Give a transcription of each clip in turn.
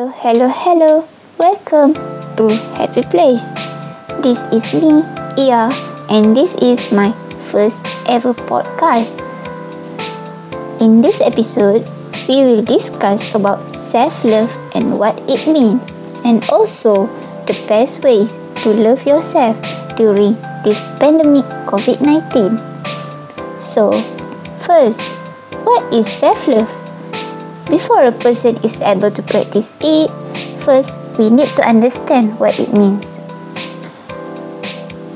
Hello, hello, hello. Welcome to Happy Place. This is me, Ia, and this is my first ever podcast. In this episode, we will discuss about self-love and what it means, and also the best ways to love yourself during this pandemic COVID-19. So, first, what is self-love? Before a person is able to practice it, first we need to understand what it means.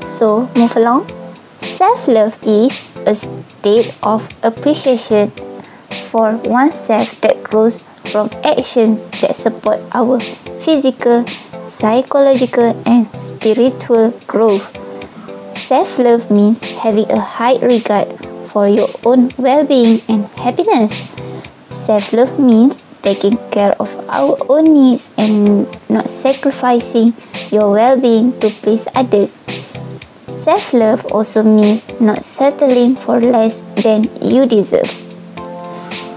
So, move along. Self love is a state of appreciation for oneself that grows from actions that support our physical, psychological, and spiritual growth. Self love means having a high regard for your own well being and happiness. Self love means taking care of our own needs and not sacrificing your well being to please others. Self love also means not settling for less than you deserve.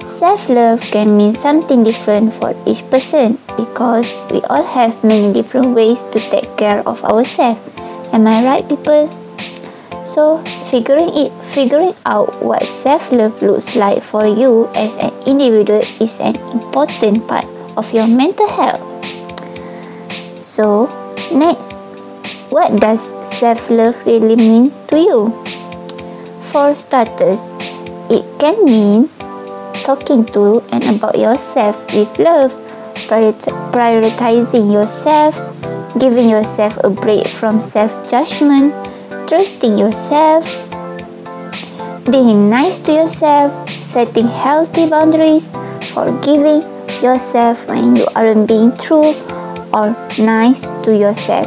Self love can mean something different for each person because we all have many different ways to take care of ourselves. Am I right, people? So, figuring it figuring out what self-love looks like for you as an individual is an important part of your mental health. So, next, what does self-love really mean to you? For starters, it can mean talking to and about yourself with love, prioritizing yourself, giving yourself a break from trusting yourself, being nice to yourself, setting healthy boundaries, forgiving yourself when you aren't being true or nice to yourself.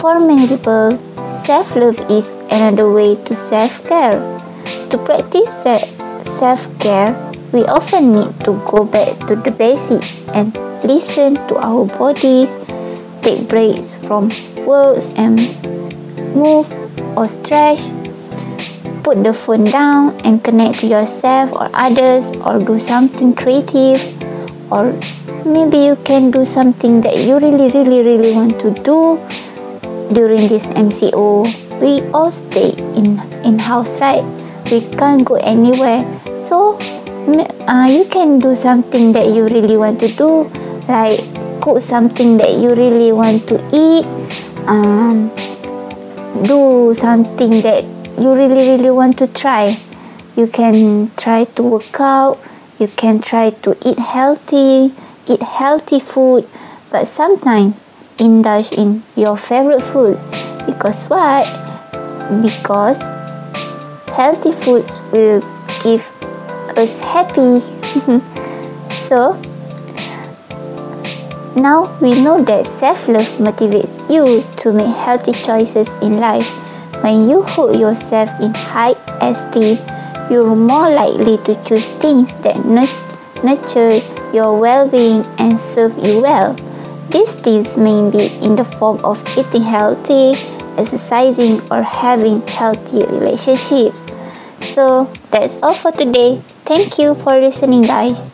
For many people, self love is another way to self care. To practice self care, we often need to go back to the basics and listen to our bodies, take breaks from works and move or stretch. Put the phone down and connect to yourself or others or do something creative or maybe you can do something that you really really really want to do during this MCO. We all stay in in house right? We can't go anywhere. So uh, you can do something that you really want to do like cook something that you really want to eat um, do something that you really really want to try. You can try to work out you can try to eat healthy eat healthy food but sometimes indulge in your favorite foods. Because what? Because healthy foods will give us happy. So now we know that self love motivates you to make healthy choices in life. When you hold yourself in high esteem, you're more likely to choose things that nurture your well being and serve you well. These things may be in the form of eating healthy, exercising, or having healthy relationships. So that's all for today. Thank you for listening, guys.